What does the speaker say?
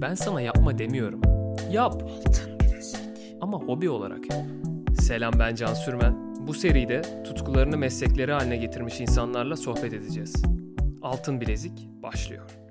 Ben sana yapma demiyorum. Yap. Ama hobi olarak yap. Selam ben Can Sürmen. Bu seride tutkularını meslekleri haline getirmiş insanlarla sohbet edeceğiz. Altın Bilezik başlıyor.